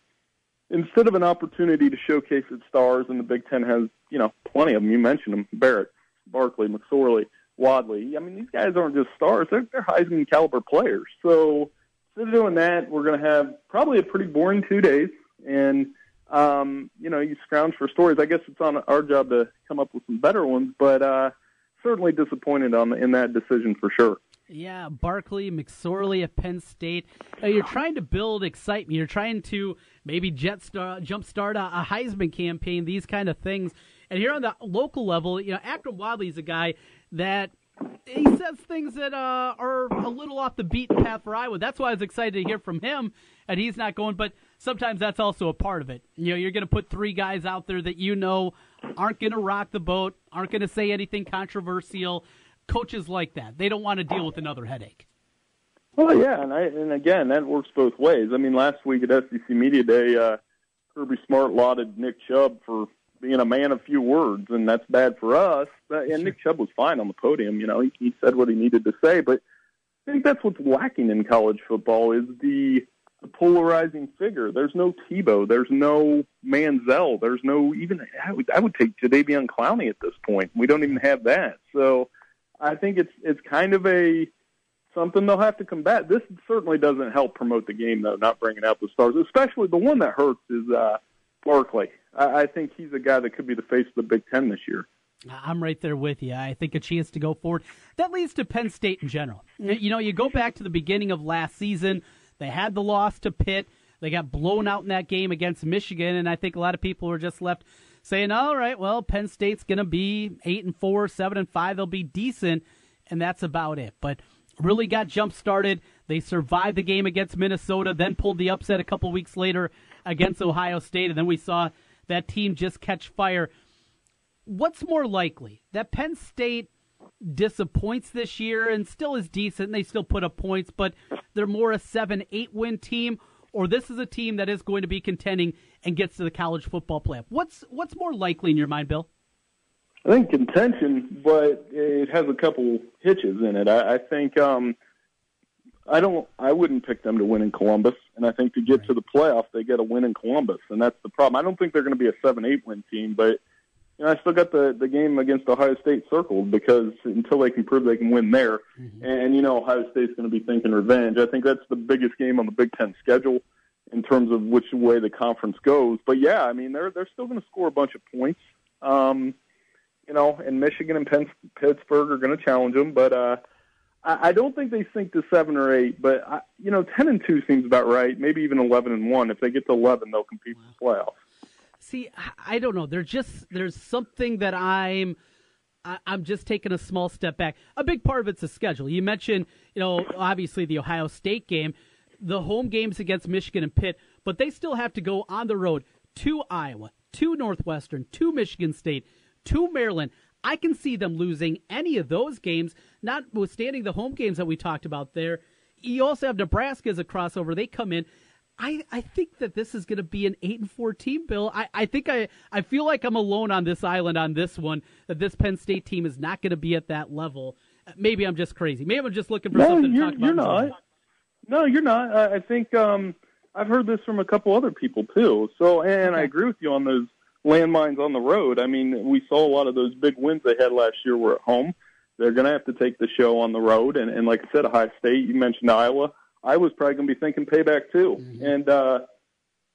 instead of an opportunity to showcase its stars, and the Big Ten has you know plenty of them. You mentioned them: Barrett, Barkley, McSorley, Wadley. I mean, these guys aren't just stars; they're, they're Heisman caliber players. So instead of doing that, we're going to have probably a pretty boring two days, and um, you know, you scrounge for stories. I guess it's on our job to come up with some better ones, but uh, certainly disappointed on in that decision for sure. Yeah, Barkley, McSorley at Penn State. Uh, you're trying to build excitement. You're trying to maybe jet star, jumpstart a, a Heisman campaign. These kind of things. And here on the local level, you know, Akrum Wadley is a guy that he says things that uh, are a little off the beaten path for Iowa. That's why I was excited to hear from him, and he's not going. But sometimes that's also a part of it. You know, you're going to put three guys out there that you know aren't going to rock the boat, aren't going to say anything controversial. Coaches like that, they don't want to deal with another headache. Well, yeah, and I, and again, that works both ways. I mean, last week at SEC Media Day, uh, Kirby Smart lauded Nick Chubb for being a man of few words, and that's bad for us. But, and Nick Chubb was fine on the podium. You know, he, he said what he needed to say. But I think that's what's lacking in college football is the the polarizing figure. There's no Tebow. There's no Manziel. There's no even I would, I would take Jadeveon Clowney at this point. We don't even have that. So I think it's it's kind of a something they'll have to combat. This certainly doesn't help promote the game though, not bringing out the stars. Especially the one that hurts is uh, Barkley. I, I think he's a guy that could be the face of the Big Ten this year. I'm right there with you. I think a chance to go forward. That leads to Penn State in general. You know, you go back to the beginning of last season they had the loss to Pitt. They got blown out in that game against Michigan, and I think a lot of people were just left saying, "All right, well, Penn State's going to be eight and four, seven and five. They'll be decent, and that's about it." But really got jump started. They survived the game against Minnesota, then pulled the upset a couple weeks later against Ohio State, and then we saw that team just catch fire. What's more likely that Penn State disappoints this year and still is decent. They still put up points, but they're more a seven, eight win team, or this is a team that is going to be contending and gets to the college football playoff. What's what's more likely in your mind, Bill? I think contention, but it has a couple hitches in it. I, I think um, I don't. I wouldn't pick them to win in Columbus, and I think to get to the playoff, they get a win in Columbus, and that's the problem. I don't think they're going to be a seven-eight win team, but you know, I still got the the game against Ohio State circled because until they can prove they can win there, mm-hmm. and you know Ohio State's going to be thinking revenge. I think that's the biggest game on the Big Ten schedule in terms of which way the conference goes. But yeah, I mean they're they're still going to score a bunch of points. Um, you know, and Michigan and Penn, Pittsburgh are going to challenge them, but uh, I, I don't think they sink to seven or eight. But I, you know, ten and two seems about right. Maybe even eleven and one. If they get to eleven, they'll compete wow. for the playoffs. See, I don't know. There's just there's something that I'm I'm just taking a small step back. A big part of it's the schedule. You mentioned, you know, obviously the Ohio State game, the home games against Michigan and Pitt, but they still have to go on the road to Iowa, to Northwestern, to Michigan State, to Maryland. I can see them losing any of those games, notwithstanding the home games that we talked about there. You also have Nebraska as a crossover. They come in. I, I think that this is going to be an eight and four team, Bill. I, I think I, I feel like I'm alone on this island on this one. That this Penn State team is not going to be at that level. Maybe I'm just crazy. Maybe I'm just looking for no, something to talk about. You're not. No, you're not. I, I think um, I've heard this from a couple other people too. So, and okay. I agree with you on those landmines on the road. I mean, we saw a lot of those big wins they had last year were at home. They're going to have to take the show on the road. And, and like I said, Ohio State, you mentioned Iowa. I was probably going to be thinking payback too. Mm-hmm. And uh,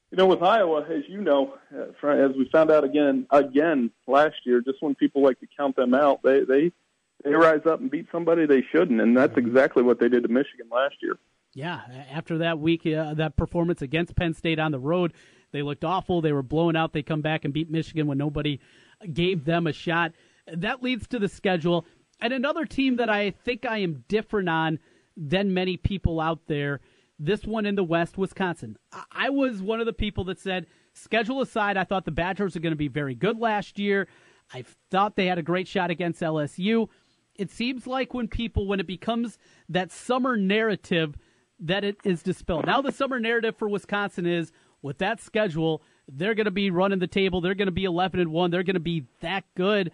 you know, with Iowa, as you know, uh, as we found out again again last year, just when people like to count them out, they they they rise up and beat somebody they shouldn't, and that's mm-hmm. exactly what they did to Michigan last year. Yeah, after that week, uh, that performance against Penn State on the road, they looked awful. They were blown out. They come back and beat Michigan when nobody gave them a shot. That leads to the schedule. And another team that I think I am different on than many people out there. This one in the West, Wisconsin. I was one of the people that said, schedule aside, I thought the Badgers are going to be very good last year. I thought they had a great shot against LSU. It seems like when people, when it becomes that summer narrative, that it is dispelled. Now the summer narrative for Wisconsin is with that schedule, they're going to be running the table. They're going to be 11 and 1. They're going to be that good.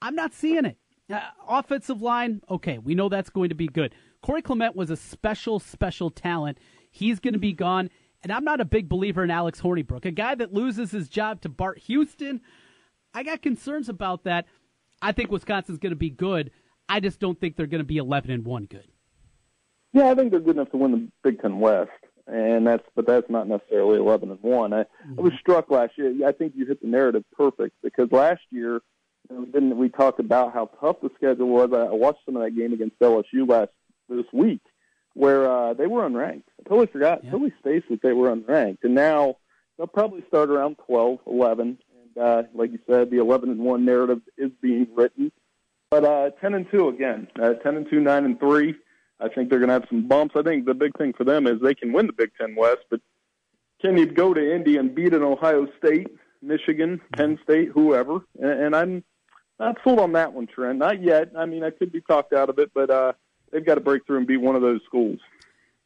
I'm not seeing it. Uh, offensive line, okay, we know that's going to be good. Corey Clement was a special, special talent. He's going to be gone. And I'm not a big believer in Alex Hornibrook, a guy that loses his job to Bart Houston. I got concerns about that. I think Wisconsin's going to be good. I just don't think they're going to be 11 and 1 good. Yeah, I think they're good enough to win the Big Ten West, and that's but that's not necessarily 11 and 1. I, mm-hmm. I was struck last year. I think you hit the narrative perfect because last year you know, then we talked about how tough the schedule was. I watched some of that game against LSU last this week where uh, they were unranked. I totally forgot, yeah. totally spaced that they were unranked, and now they'll probably start around 12, 11, and uh, like you said, the 11 and one narrative is being written. But uh, 10 and two again, uh, 10 and two, nine and three. I think they're going to have some bumps. I think the big thing for them is they can win the Big Ten West, but can you go to Indy and beat an Ohio State, Michigan, Penn State, whoever? And, and I'm not sold on that one, Trent. Not yet. I mean, I could be talked out of it, but uh, they've got to break through and be one of those schools.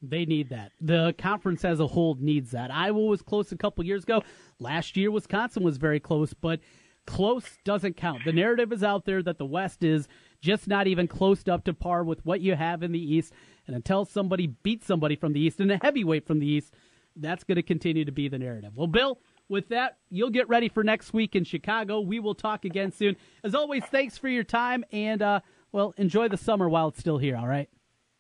They need that. The conference as a whole needs that. Iowa was close a couple years ago. Last year, Wisconsin was very close, but close doesn't count. The narrative is out there that the West is just not even close up to par with what you have in the East. And until somebody beats somebody from the East and a heavyweight from the East, that's going to continue to be the narrative. Well, Bill, with that, you'll get ready for next week in Chicago. We will talk again soon. As always, thanks for your time and uh, well, enjoy the summer while it's still here, all right?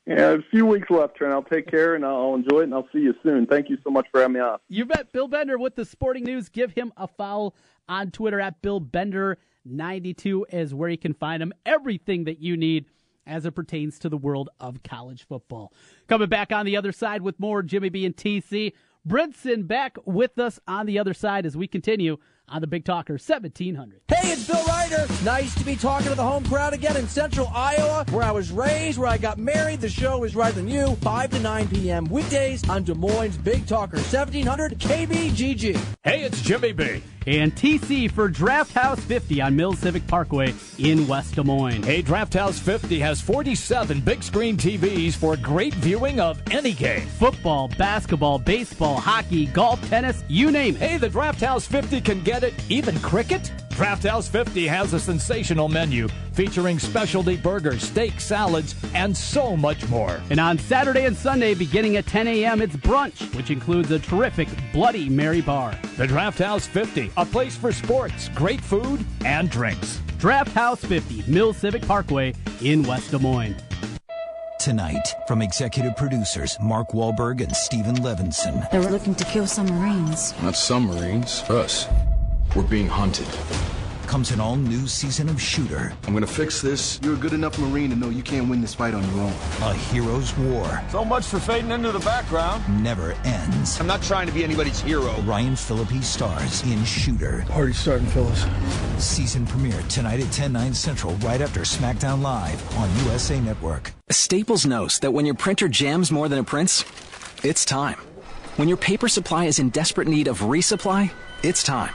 Yeah, a few weeks left, Trent. I'll take care and I'll enjoy it, and I'll see you soon. Thank you so much for having me on. You bet. Bill Bender with the Sporting News. Give him a follow on Twitter at Bill Bender92 is where you can find him. Everything that you need as it pertains to the world of college football. Coming back on the other side with more Jimmy B and TC. Brinson back with us on the other side as we continue on the Big Talker 1700. Hey, it's Bill Ryder. Nice to be talking to the home crowd again in central Iowa, where I was raised, where I got married. The show is right than you, 5 to 9 p.m. weekdays on Des Moines Big Talker 1700 KBGG. Hey, it's Jimmy B. and TC for Draft House 50 on Mills Civic Parkway in West Des Moines. Hey, Draft House 50 has 47 big screen TVs for great viewing of any game. Football, basketball, baseball, hockey, golf, tennis, you name it. Hey, the Draft House 50 can get it, even cricket? Draft House 50 has a sensational menu featuring specialty burgers, steak, salads, and so much more. And on Saturday and Sunday, beginning at 10 a.m., it's brunch, which includes a terrific Bloody Mary bar. The Draft House 50, a place for sports, great food, and drinks. Draft House 50, Mills Civic Parkway in West Des Moines. Tonight, from executive producers Mark Wahlberg and Stephen Levinson. They were looking to kill some Marines. Not some Marines, us. We're being hunted. Comes an all new season of Shooter. I'm gonna fix this. You're a good enough Marine to know you can't win this fight on your own. A hero's war. So much for fading into the background. Never ends. I'm not trying to be anybody's hero. Ryan Phillippe stars in Shooter. Party's starting, fellas. Season premiere tonight at 10, 9 central, right after SmackDown Live on USA Network. Staples knows that when your printer jams more than it prints, it's time. When your paper supply is in desperate need of resupply, it's time.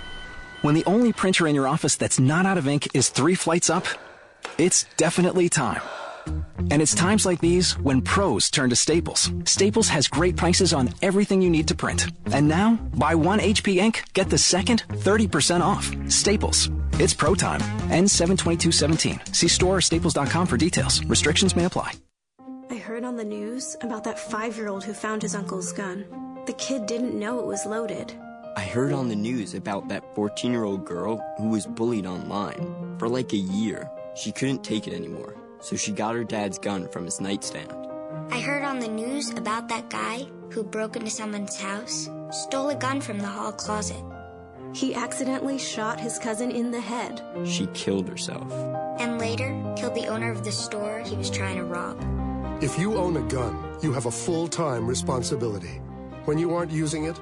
When the only printer in your office that's not out of ink is three flights up, it's definitely time. And it's times like these when pros turn to Staples. Staples has great prices on everything you need to print. And now, buy one HP ink, get the second 30% off. Staples. It's pro time. N72217. See store or staples.com for details. Restrictions may apply. I heard on the news about that five year old who found his uncle's gun. The kid didn't know it was loaded. I heard on the news about that 14 year old girl who was bullied online. For like a year, she couldn't take it anymore, so she got her dad's gun from his nightstand. I heard on the news about that guy who broke into someone's house, stole a gun from the hall closet. He accidentally shot his cousin in the head. She killed herself. And later, killed the owner of the store he was trying to rob. If you own a gun, you have a full time responsibility. When you aren't using it,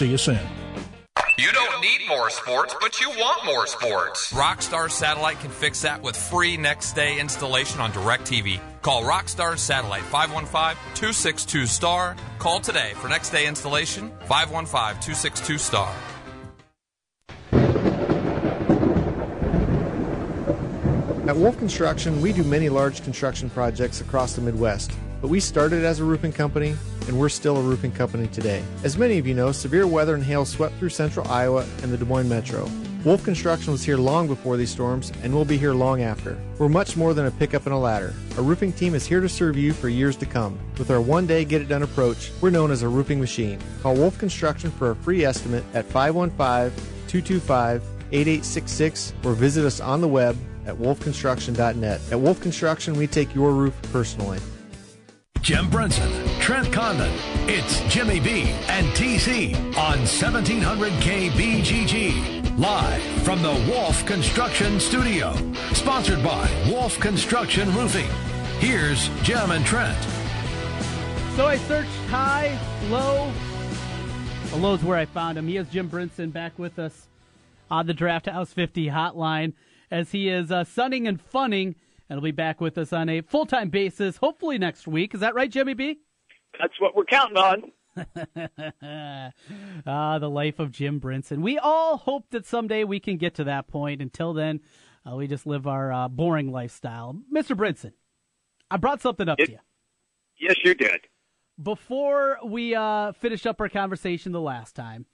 See you soon. You don't need more sports, but you want more sports. Rockstar Satellite can fix that with free next day installation on DirecTV. Call Rockstar Satellite 515-262-STAR. Call today for next day installation 515-262-STAR. At Wolf Construction, we do many large construction projects across the Midwest, but we started as a roofing company and we're still a roofing company today. As many of you know, severe weather and hail swept through central Iowa and the Des Moines metro. Wolf Construction was here long before these storms and will be here long after. We're much more than a pickup and a ladder. Our roofing team is here to serve you for years to come. With our one day get it done approach, we're known as a roofing machine. Call Wolf Construction for a free estimate at 515 225 8866 or visit us on the web at wolfconstruction.net. At Wolf Construction, we take your roof personally. Jim Brinson, Trent Condon. It's Jimmy B and TC on 1700 KBGG. Live from the Wolf Construction Studio. Sponsored by Wolf Construction Roofing. Here's Jim and Trent. So I searched high, low. The low's where I found him. He is Jim Brinson back with us on the Draft House 50 hotline as he is uh, sunning and funning and he'll be back with us on a full time basis, hopefully next week. Is that right, Jimmy B? That's what we're counting on. *laughs* ah, the life of Jim Brinson. We all hope that someday we can get to that point. Until then, uh, we just live our uh, boring lifestyle. Mr. Brinson, I brought something up it, to you. Yes, you did. Before we uh, finished up our conversation the last time,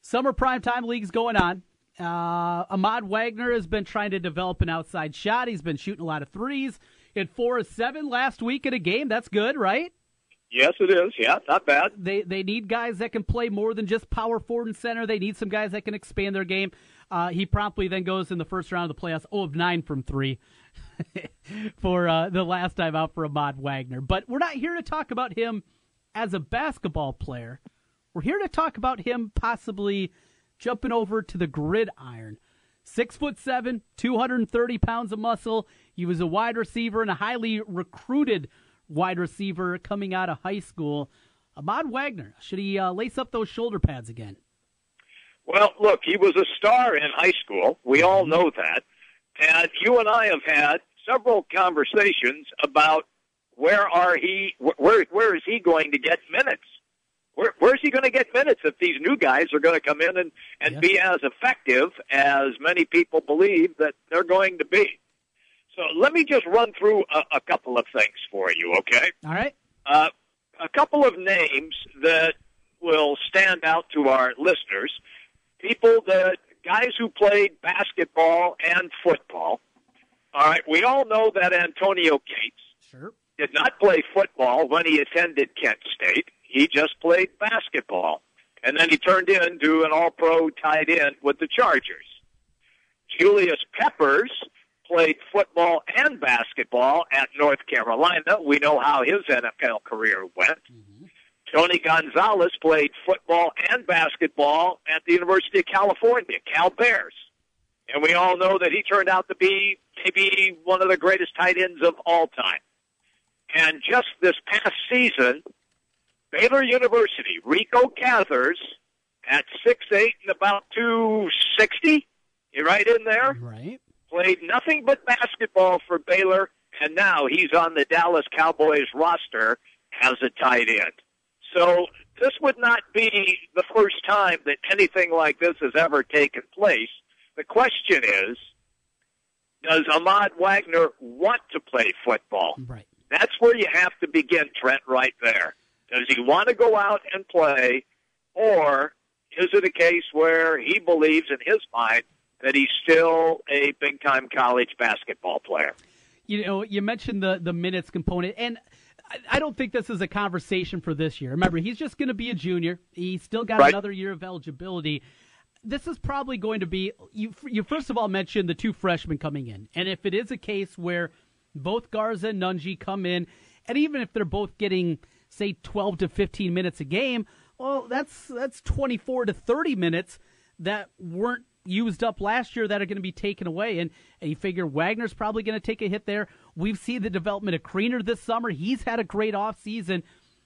summer primetime league's going on. Uh, Ahmad Wagner has been trying to develop an outside shot. He's been shooting a lot of threes. Hit four of seven last week in a game. That's good, right? Yes, it is. Yeah, not bad. They they need guys that can play more than just power forward and center. They need some guys that can expand their game. Uh, he promptly then goes in the first round of the playoffs, oh of 9 from three *laughs* for uh, the last time out for Ahmad Wagner. But we're not here to talk about him as a basketball player. We're here to talk about him possibly jumping over to the gridiron. Six foot seven, 230 pounds of muscle. He was a wide receiver and a highly recruited wide receiver coming out of high school. Ahmad Wagner, should he uh, lace up those shoulder pads again? Well, look, he was a star in high school. We all know that. And you and I have had several conversations about where are he where where is he going to get minutes? Where where's he going to get minutes if these new guys are going to come in and and yeah. be as effective as many people believe that they're going to be? So let me just run through a, a couple of things for you, okay? All right. Uh, a couple of names that will stand out to our listeners. People that guys who played basketball and football. All right, we all know that Antonio Gates sure. did not play football when he attended Kent State. He just played basketball. And then he turned into an all pro tight end with the Chargers. Julius Peppers played football and basketball at North Carolina. We know how his NFL career went. Mm-hmm. Tony Gonzalez played football and basketball at the University of California, Cal Bears. And we all know that he turned out to be maybe one of the greatest tight ends of all time. And just this past season, Baylor University, Rico Gathers, at six eight and about 260, you right in there? Right. Played nothing but basketball for Baylor, and now he's on the Dallas Cowboys roster as a tight end. So this would not be the first time that anything like this has ever taken place. The question is, does Ahmad Wagner want to play football? Right. That's where you have to begin, Trent, right there. Does he want to go out and play, or is it a case where he believes in his mind that he's still a big time college basketball player? You know, you mentioned the the minutes component, and I don't think this is a conversation for this year. Remember, he's just going to be a junior. He's still got right. another year of eligibility. This is probably going to be you. You first of all mentioned the two freshmen coming in, and if it is a case where both Garza and Nunge come in, and even if they're both getting say 12 to 15 minutes a game, well, that's that's 24 to 30 minutes that weren't used up last year that are going to be taken away. And, and you figure Wagner's probably going to take a hit there. We've seen the development of Kriener this summer. He's had a great offseason.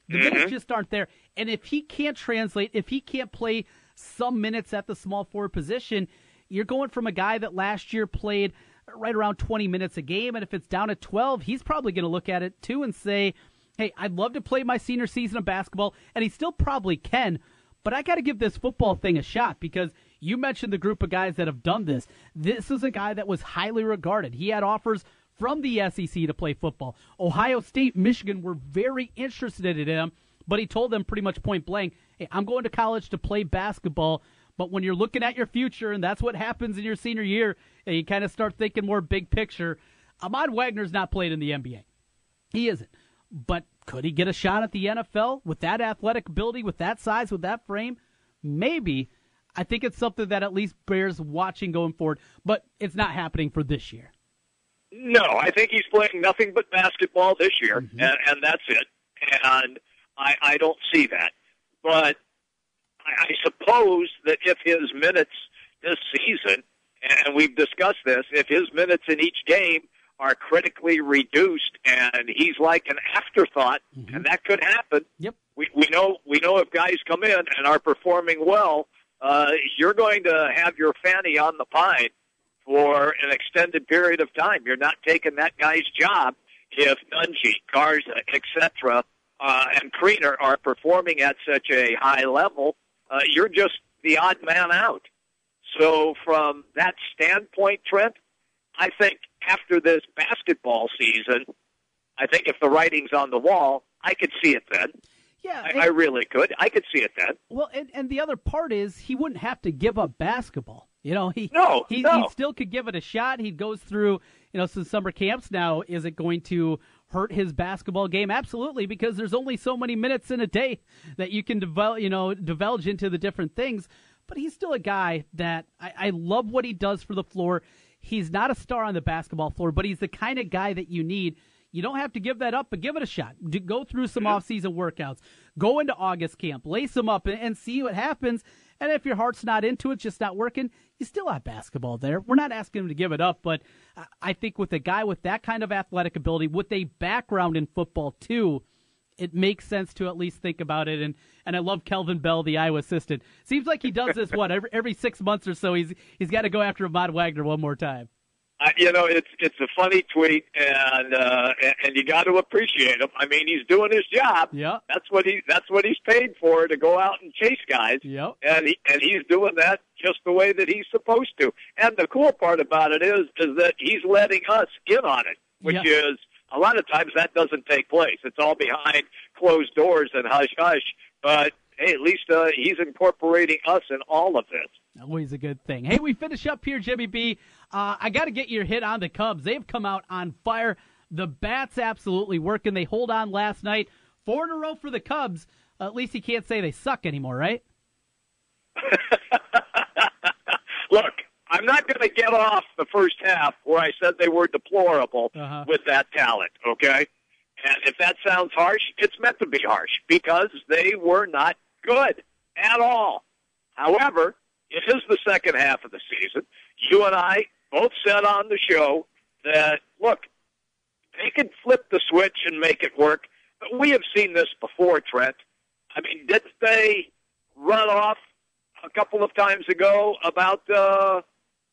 The mm-hmm. minutes just aren't there. And if he can't translate, if he can't play some minutes at the small forward position, you're going from a guy that last year played right around 20 minutes a game. And if it's down at 12, he's probably going to look at it too and say, hey, I'd love to play my senior season of basketball. And he still probably can. But I got to give this football thing a shot because you mentioned the group of guys that have done this. This is a guy that was highly regarded. He had offers from the SEC to play football. Ohio State, Michigan were very interested in him, but he told them pretty much point blank, hey, I'm going to college to play basketball. But when you're looking at your future, and that's what happens in your senior year, and you kind of start thinking more big picture. Ahmad Wagner's not played in the NBA. He isn't. But could he get a shot at the NFL with that athletic ability, with that size, with that frame? Maybe. I think it's something that at least bears watching going forward, but it's not happening for this year. No, I think he's playing nothing but basketball this year, mm-hmm. and, and that's it. And I, I don't see that. But I, I suppose that if his minutes this season, and we've discussed this, if his minutes in each game are critically reduced and he's like an afterthought, mm-hmm. and that could happen. Yep. We, we know we know if guys come in and are performing well, uh, you're going to have your fanny on the pine for an extended period of time. You're not taking that guy's job if Nunge, Garza, etc., uh, and Kriener are performing at such a high level. Uh, you're just the odd man out. So, from that standpoint, Trent, I think after this basketball season, I think if the writing's on the wall, I could see it then. Yeah, I, I, really could. I could see it then. Well, and, and the other part is he wouldn't have to give up basketball. You know, he no, he, no. he still could give it a shot. He goes through, you know, some summer camps now. Is it going to hurt his basketball game? Absolutely, because there's only so many minutes in a day that you can develop, you know, divulge into the different things. But he's still a guy that I, I love what he does for the floor. He's not a star on the basketball floor, but he's the kind of guy that you need. You don't have to give that up, but give it a shot. Do, go through some off-season workouts. Go into August camp, lace them up, and, and see what happens. And if your heart's not into it, just not working, you still have basketball there. We're not asking him to give it up, but I think with a guy with that kind of athletic ability, with a background in football too, it makes sense to at least think about it. And and I love Kelvin Bell, the Iowa assistant. Seems like he does this what every every six months or so. He's he's got to go after Ahmad Wagner one more time. Uh, you know, it's it's a funny tweet, and uh, and, you got to appreciate him. I mean, he's doing his job. Yeah, that's what he that's what he's paid for to go out and chase guys. Yep. and he and he's doing that just the way that he's supposed to. And the cool part about it is is that he's letting us in on it, which Yeah. is a lot of times that doesn't take place. It's all behind closed doors and hush hush. But hey, at least uh, he's incorporating us in all of this. Always a good thing. Hey, we finish up here, Jimmy B. Uh, I got to get your hit on the Cubs. They've come out on fire. The bats absolutely working. They hold on last night, four in a row for the Cubs. at least you can't say they suck anymore, right? *laughs* Look, I'm not going to get off the first half where I said they were deplorable Uh-huh. with that talent, okay? And if that sounds harsh, it's meant to be harsh because they were not good at all. However, it is the second half of the season. You and I both said on the show that, look, they could flip the switch and make it work. But we have seen this before, Trent. I mean, didn't they run off a couple of times ago about uh,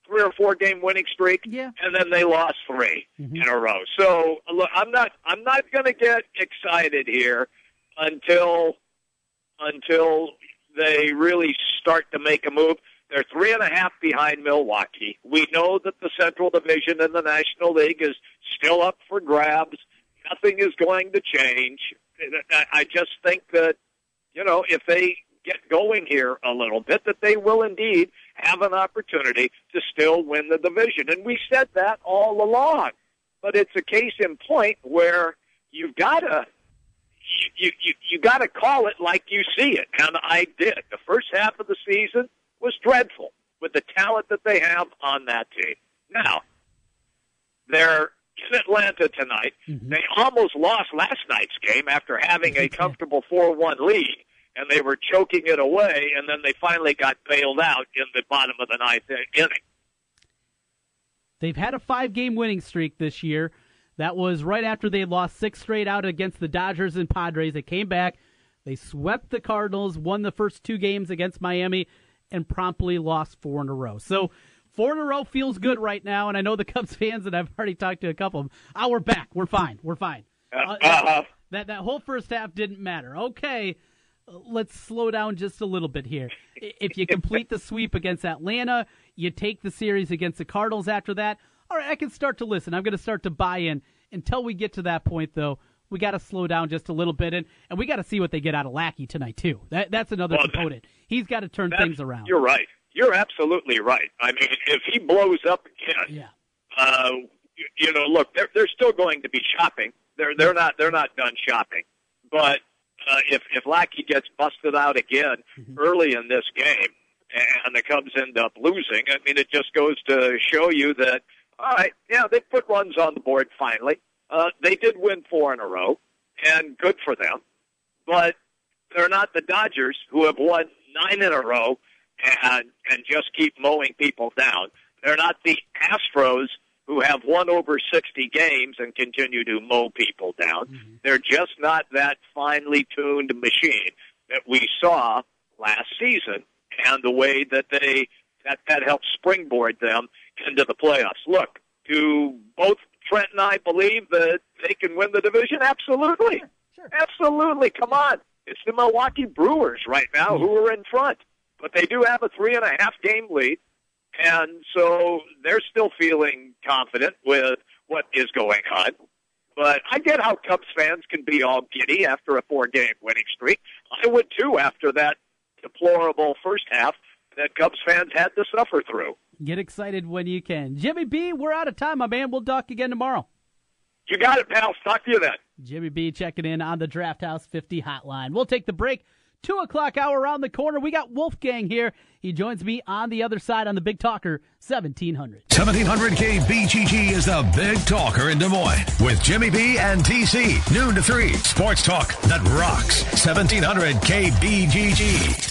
three or four game winning streak? Yeah. And then they lost 3 in a row. So look, I'm not I'm not going to get excited here until until they really start to make a move. They're three and a half behind Milwaukee. We know that the Central Division in the National League is still up for grabs. Nothing is going to change. I- just think that, you know, if they get going here a little bit, that they will indeed have an opportunity to still win the division. And we said that all along. But it's a case in point where you've got to you you you got to call it like you see it, and I did. The first half of the season was dreadful with the talent that they have on that team. Now they're in Atlanta tonight. Mm-hmm. They almost lost last night's game after having a comfortable four-one lead, and they were choking it away, and then they finally got bailed out in the bottom of the ninth inning. They've had a five game winning streak this year. That was right after they lost six straight out against the Dodgers and Padres. They came back. They swept the Cardinals, won the first two games against Miami, and promptly lost four in a row. So four in a row feels good right now. And I know the *laughs* Cubs fans, and I've already talked to a couple of them. Oh, we're back. We're fine. We're fine. Uh, Uh-huh. that that whole first half didn't matter. Okay, uh, let's slow down just a little bit here. If you complete the sweep against Atlanta, you take the series against the Cardinals after that. All right, I can start to listen. I'm going to start to buy in. Until we get to that point, though, we got to slow down just a little bit, and, and we got to see what they get out of Lackey tonight too. That that's another Well, component. He's got to turn things around. You're right. You're absolutely right. I mean, if he blows up again, yeah. uh, you, you know, look, they're they're still going to be shopping. They're they're not they're not done shopping. But uh, if if Lackey gets busted out again early in this game, and the Cubs end up losing, I mean, it just goes to show you that all right, yeah, they put runs on the board finally. Uh, they did win four in a row, and good for them. But they're not the Dodgers who have won nine in a row and and just keep mowing people down. They're not the Astros who have won over 60 games and continue to mow people down. They're just not that finely tuned machine that we saw last season and the way that they that that helped springboard them into the playoffs. Look, do both Trent and I believe that they can win the division? Absolutely. Absolutely. Come on. It's the Milwaukee Brewers right now who are in front. But they do have a three and a half game lead. And so they're still feeling confident with what is going on. But I get how Cubs fans can be all giddy after a four game winning streak. I would too after that deplorable first half that Cubs fans had to suffer through. Get excited when you can. Jimmy B, we're out of time, my man. We'll talk again tomorrow. You got it, pal. Talk to you then. Jimmy B checking in on the Draft House 50 hotline. We'll take the break. Two o'clock hour around the corner. We got Wolfgang here. He joins me on the other side on the Big Talker 1700. 1700 KBGG is the Big Talker in Des Moines with Jimmy B and TC. Noon to 3. Sports talk that rocks. 1700 KBGG.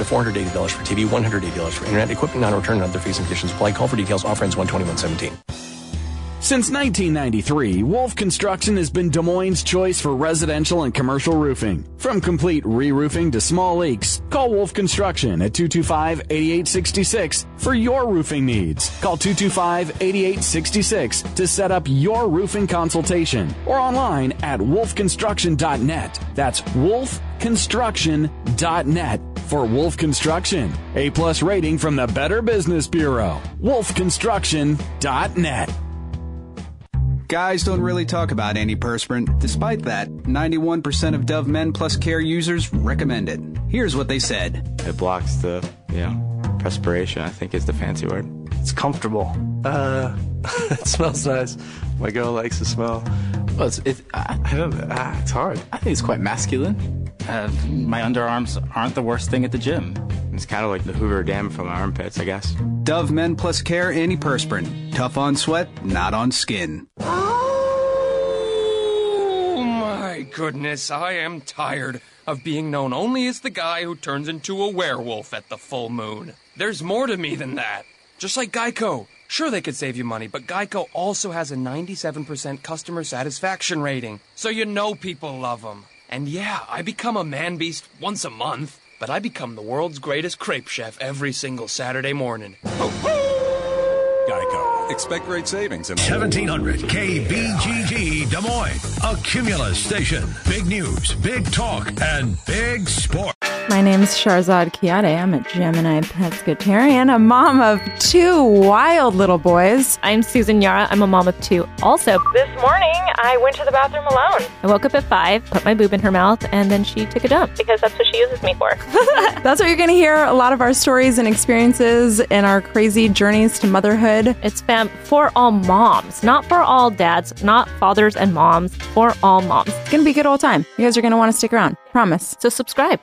to $480 for TV, $180 for internet, equipment non-return and other fees and conditions apply. Call for details. Offer ends 12117. Since 1993, Wolf Construction has been Des Moines' choice for residential and commercial roofing. From complete re-roofing to small leaks, call Wolf Construction at 225-8866 for your roofing needs. Call 225-8866 to set up your roofing consultation or online at wolfconstruction.net. That's wolfconstruction.net for Wolf Construction. A plus rating from the Better Business Bureau. wolfconstruction.net. Guys don't really talk about antiperspirant. Despite that, 91% of Dove Men Plus Care users recommend it. Here's what they said. It blocks the, you know, perspiration, I think is the fancy word. It's comfortable. Uh, *laughs* it smells nice. My girl likes the smell. Well, it's, it, I, I don't know. Ah, it's hard. I think it's quite masculine. Uh, my underarms aren't the worst thing at the gym. It's kind of like the Hoover Dam from my armpits, I guess. Dove Men Plus Care Antiperspirant. Tough on sweat, not on skin. Oh my goodness, I am tired of being known only as the guy who turns into a werewolf at the full moon. There's more to me than that. Just like Geico. Sure, they could save you money, but Geico also has a 97% customer satisfaction rating, so you know people love them. And yeah, I become a man beast once a month, but I become the world's greatest crepe chef every single Saturday morning. Geico. Expect great savings. In 1700 KBGG Des Moines, a Cumulus station. Big news, big talk, and big sport. My name is Sharzad Kiadeh. I'm a Gemini pescatarian, a mom of two wild little boys. I'm Susan Yara. I'm a mom of two. Also, this morning I went to the bathroom alone. I woke up at five, put my boob in her mouth, and then she took a dump. Because that's what she uses me for. *laughs* *laughs* that's what you're going to hear a lot of our stories and experiences in our crazy journeys to motherhood. It's fam for all moms, not for all dads, not fathers and moms, for all moms. It's going to be a good old time. You guys are going to want to stick around. Promise. So subscribe.